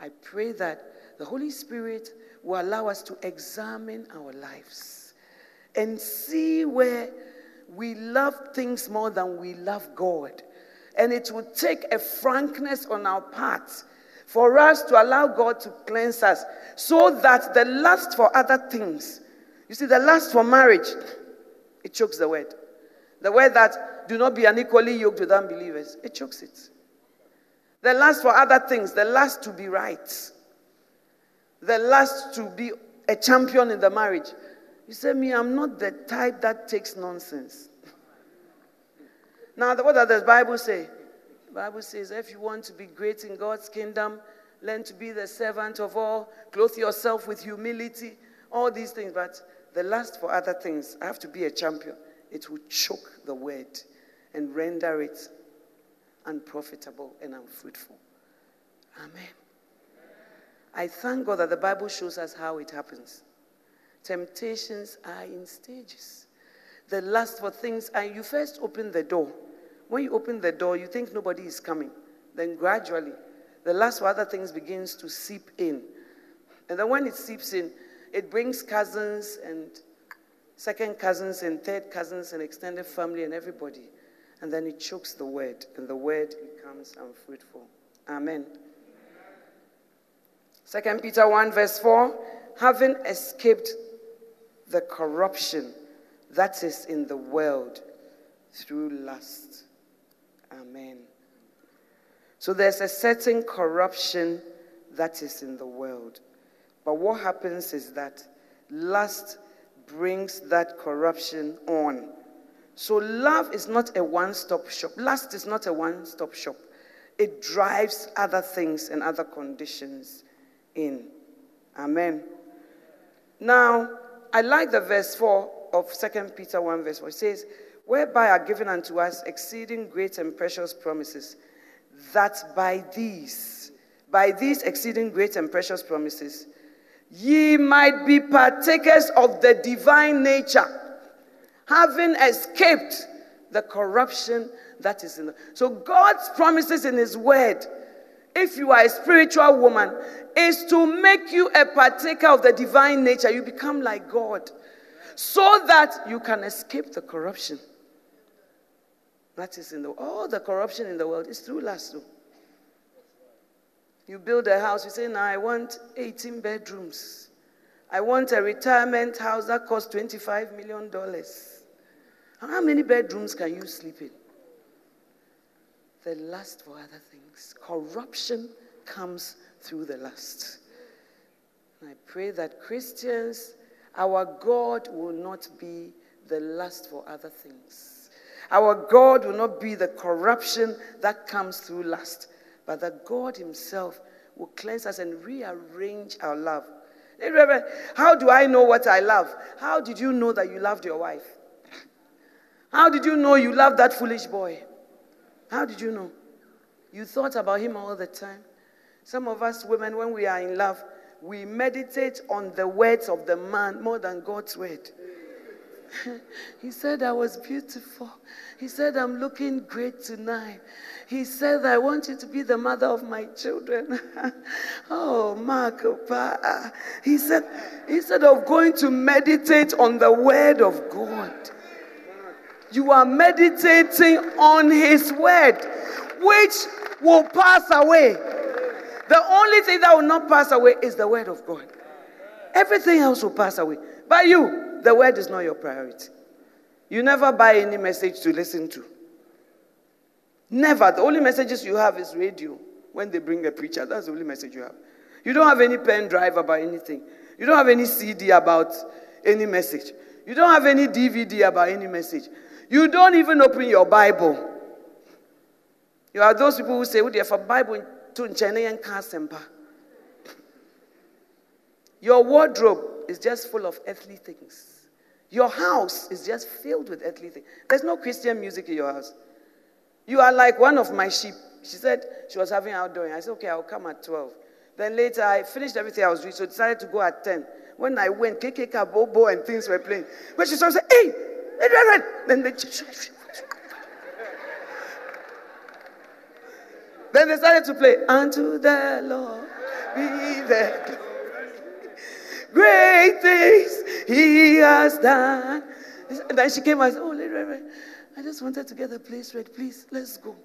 I pray that the Holy Spirit will allow us to examine our lives and see where we love things more than we love God. And it will take a frankness on our part for us to allow God to cleanse us so that the lust for other things, you see, the lust for marriage, it chokes the word. The word that do not be unequally yoked with unbelievers, it chokes it. The lust for other things, the lust to be right, the lust to be a champion in the marriage. You say, Me, I'm not the type that takes nonsense. Now, what does the Bible say? The Bible says, if you want to be great in God's kingdom, learn to be the servant of all, clothe yourself with humility, all these things. But the lust for other things, I have to be a champion. It will choke the word and render it unprofitable and unfruitful. Amen. I thank God that the Bible shows us how it happens. Temptations are in stages. The lust for things, and you first open the door. When you open the door, you think nobody is coming. Then gradually, the lust for other things begins to seep in. And then when it seeps in, it brings cousins and second cousins and third cousins and extended family and everybody. And then it chokes the word, and the word becomes unfruitful. Amen. Second Peter 1, verse 4 having escaped the corruption that is in the world through lust. Amen. So there's a certain corruption that is in the world. But what happens is that lust brings that corruption on. So love is not a one stop shop. Lust is not a one stop shop. It drives other things and other conditions in. Amen. Now, I like the verse 4 of 2 Peter 1, verse 4. It says, Whereby are given unto us exceeding great and precious promises, that by these, by these exceeding great and precious promises, ye might be partakers of the divine nature, having escaped the corruption that is in the. So God's promises in His Word, if you are a spiritual woman, is to make you a partaker of the divine nature. You become like God, so that you can escape the corruption that is in the all the corruption in the world is through lust. You build a house, you say, Now I want 18 bedrooms. I want a retirement house that costs $25 million. How many bedrooms can you sleep in? The lust for other things. Corruption comes through the lust. And I pray that Christians, our God will not be the lust for other things. Our God will not be the corruption that comes through lust but that God Himself will cleanse us and rearrange our love. How do I know what I love? How did you know that you loved your wife? How did you know you loved that foolish boy? How did you know? You thought about him all the time. Some of us women, when we are in love, we meditate on the words of the man more than God's word. He said I was beautiful. He said I'm looking great tonight. He said, I want you to be the mother of my children. oh, Marco. He said, instead of going to meditate on the word of God, you are meditating on his word, which will pass away. The only thing that will not pass away is the word of God. Everything else will pass away. But you, the word is not your priority. You never buy any message to listen to. Never. The only messages you have is radio when they bring a preacher. That's the only message you have. You don't have any pen drive about anything. You don't have any CD about any message. You don't have any DVD about any message. You don't even open your Bible. You are those people who say, "Oh, for Bible to China Kasempa." Your wardrobe is just full of earthly things. Your house is just filled with earthly things. There's no Christian music in your house. You are like one of my sheep. She said she was having outdoor. I said, okay, I'll come at 12. Then later, I finished everything I was doing, so decided to go at 10. When I went, KK Bobo and things were playing. When she saw, said, hey, red, red. Then they, then they started to play, unto the Lord be the great things he has done. And then she came and said, oh, red, red. I just wanted to get the place ready. Please, let's go.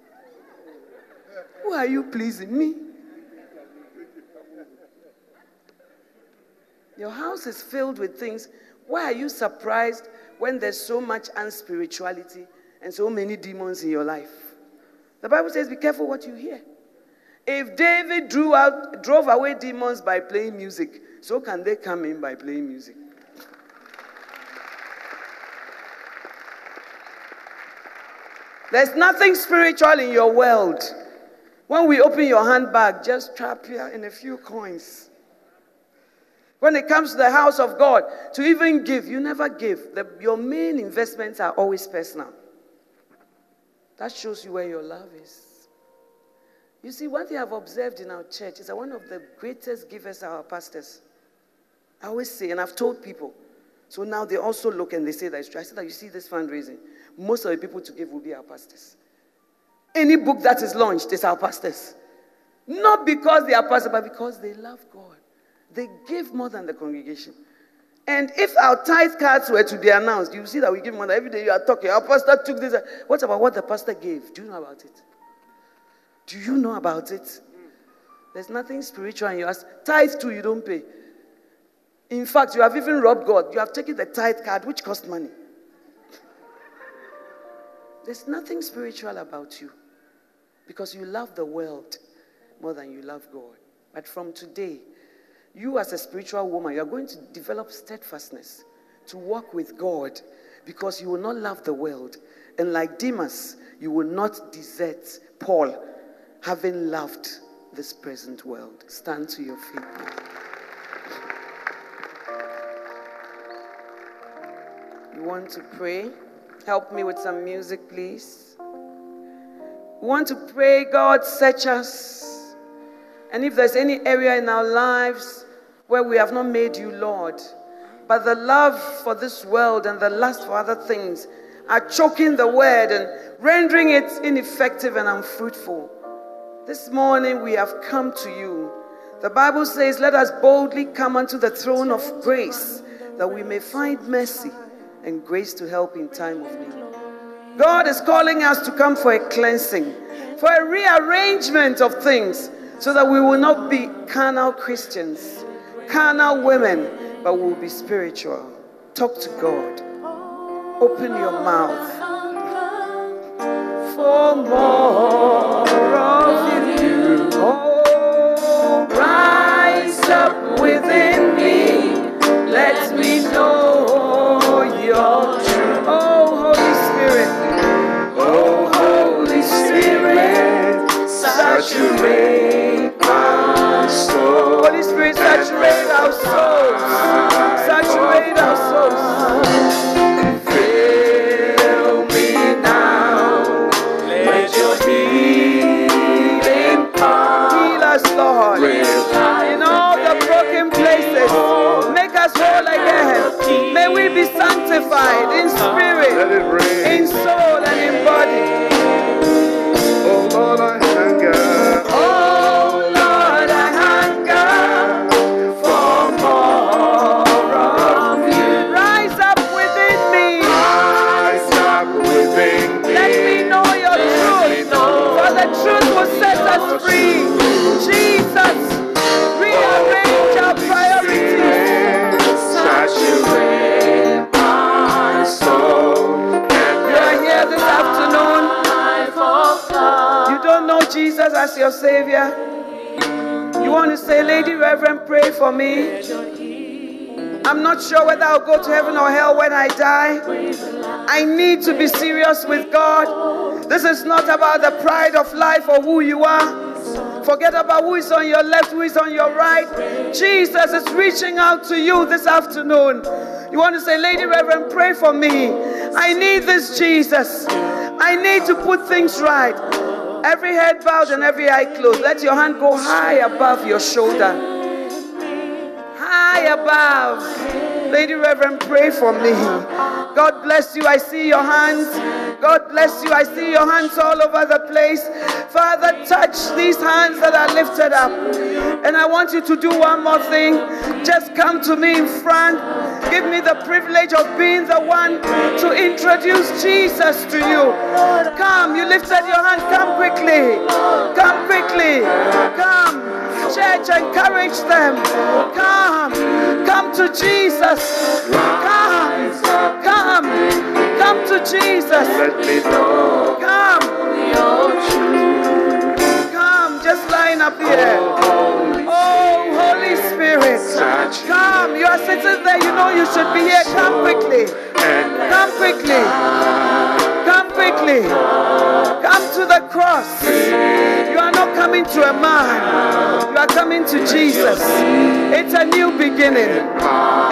Who are you pleasing? Me? Your house is filled with things. Why are you surprised when there's so much unspirituality and so many demons in your life? The Bible says, be careful what you hear. If David out, drove away demons by playing music, so can they come in by playing music. There's nothing spiritual in your world. When we open your handbag, just trap here in a few coins. When it comes to the house of God, to even give, you never give. The, your main investments are always personal. That shows you where your love is. You see, one thing I've observed in our church is that one of the greatest givers are our pastors. I always say, and I've told people. So now they also look and they say that it's true. I said that you see this fundraising most of the people to give will be our pastors. Any book that is launched is our pastors. Not because they are pastors, but because they love God. They give more than the congregation. And if our tithe cards were to be announced, you see that we give than every day you are talking. Our pastor took this. What about what the pastor gave? Do you know about it? Do you know about it? There's nothing spiritual in yours. Tithe too, you don't pay. In fact, you have even robbed God. You have taken the tithe card, which cost money. There's nothing spiritual about you because you love the world more than you love God. But from today, you as a spiritual woman, you are going to develop steadfastness to walk with God because you will not love the world. And like Demas, you will not desert Paul, having loved this present world. Stand to your feet. You want to pray? Help me with some music, please. We want to pray, God, search us. And if there's any area in our lives where we have not made you Lord, but the love for this world and the lust for other things are choking the word and rendering it ineffective and unfruitful. This morning we have come to you. The Bible says, Let us boldly come unto the throne of grace that we may find mercy and grace to help in time of need. God is calling us to come for a cleansing, for a rearrangement of things, so that we will not be carnal Christians, carnal women, but we will be spiritual. Talk to God. Open your mouth for more of you. Oh, rise up within saturate our souls. Saturate our souls. Sure whether I'll go to heaven or hell when I die. I need to be serious with God. This is not about the pride of life or who you are. Forget about who is on your left, who is on your right. Jesus is reaching out to you this afternoon. You want to say, Lady Reverend, pray for me. I need this Jesus. I need to put things right. Every head bowed and every eye closed. Let your hand go high above your shoulder high above. Lady Reverend, pray for me. God bless you. I see your hands. God bless you. I see your hands all over the place. Father, touch these hands that are lifted up. And I want you to do one more thing. Just come to me in front. Give me the privilege of being the one to introduce Jesus to you. Come, you lifted your hand. Come quickly. Come quickly. Come. Church, encourage them. Come. Come to Jesus. Come. Come. Come to Jesus. Let me know Come. Come. Just line up here. Oh, Holy Spirit. Come. You are sitting there. You know you should be here. Come quickly. Come quickly. Come quickly. Come to the cross. You are not coming to a man. You are coming to Jesus. It's a new beginning.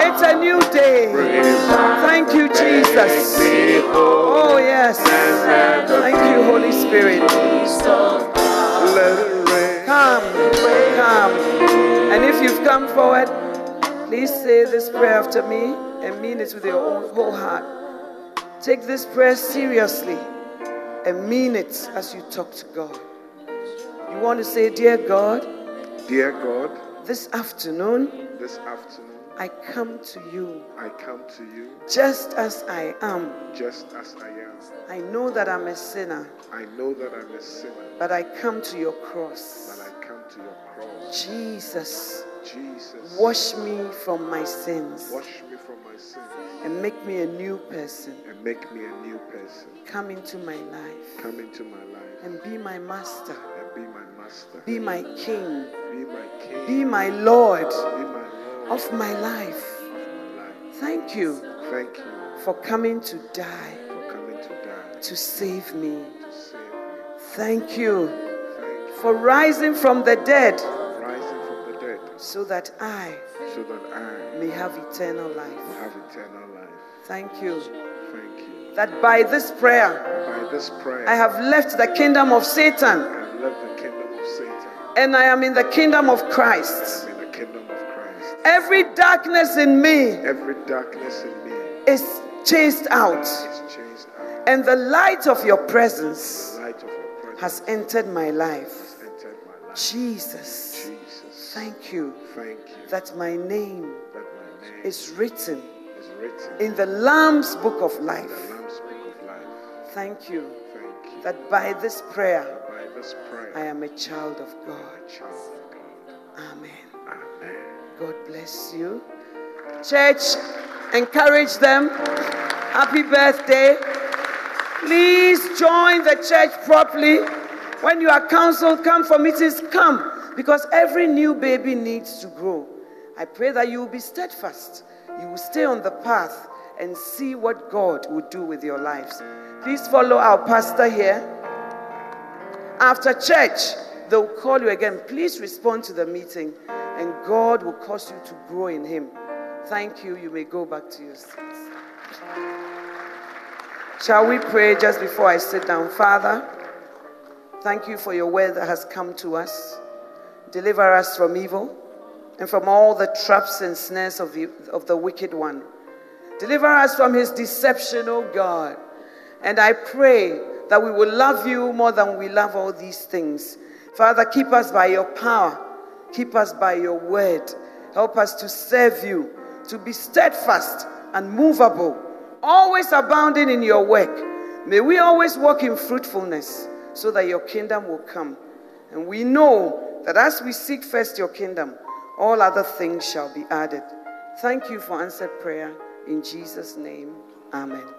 It's a new day. Thank you, Jesus. Oh, yes. Thank you, Holy Spirit. Let it rain. Come, come. And if you've come forward, please say this prayer after me and mean it with your own whole heart. Take this prayer seriously and mean it as you talk to God. You want to say, Dear God, Dear God, this afternoon this afternoon I come to you I come to you just as I am. just as I am. I know that I'm a sinner, I know that I'm a sinner, but I come to your cross. but. I come to your cross. Jesus, Jesus, wash me from my sins wash me from my sins and make me a new person. and make me a new person. Come into my life Come into my life and be my master, and be my master, be my king, be my king, be my Lord be my Lord of my life. of my life. Thank you Thank you for coming to die for coming to die to save me. to save. Thank you Thank you for rising from the dead rising from the dead so that I so that I may have eternal life. have eternal life. Thank you Thank you. that by this prayer By this prayer, I have left the kingdom of Satan I have left the kingdom of Satan and I am in the kingdom of Christ. Every darkness in me Every darkness in me is chased out, is changed out. and the light of your presence of your presence has entered my life. entered my life. Jesus, Jesus, thank you thank you that my name that my name is written is written in the Lamb's book of life. book of life. Thank you Thank you that by this prayer by this prayer, I am a child of God. child of God. Amen. Amen. God bless you. Church, encourage them. Happy birthday. Please join the church properly. When you are counseled, come for meetings, come. Because every new baby needs to grow. I pray that you will be steadfast. You will stay on the path and see what God will do with your lives. Please follow our pastor here. After church, they'll call you again. Please respond to the meeting, and God will cause you to grow in Him. Thank you. You may go back to your seats. Shall we pray just before I sit down? Father, thank you for your word that has come to us. Deliver us from evil and from all the traps and snares of the, of the wicked one. Deliver us from his deception, O God. And I pray that we will love you more than we love all these things. Father, keep us by your power, keep us by your word. Help us to serve you, to be steadfast and movable, always abounding in your work. May we always walk in fruitfulness so that your kingdom will come. And we know that as we seek first your kingdom, all other things shall be added. Thank you for answered prayer. In Jesus' name, amen.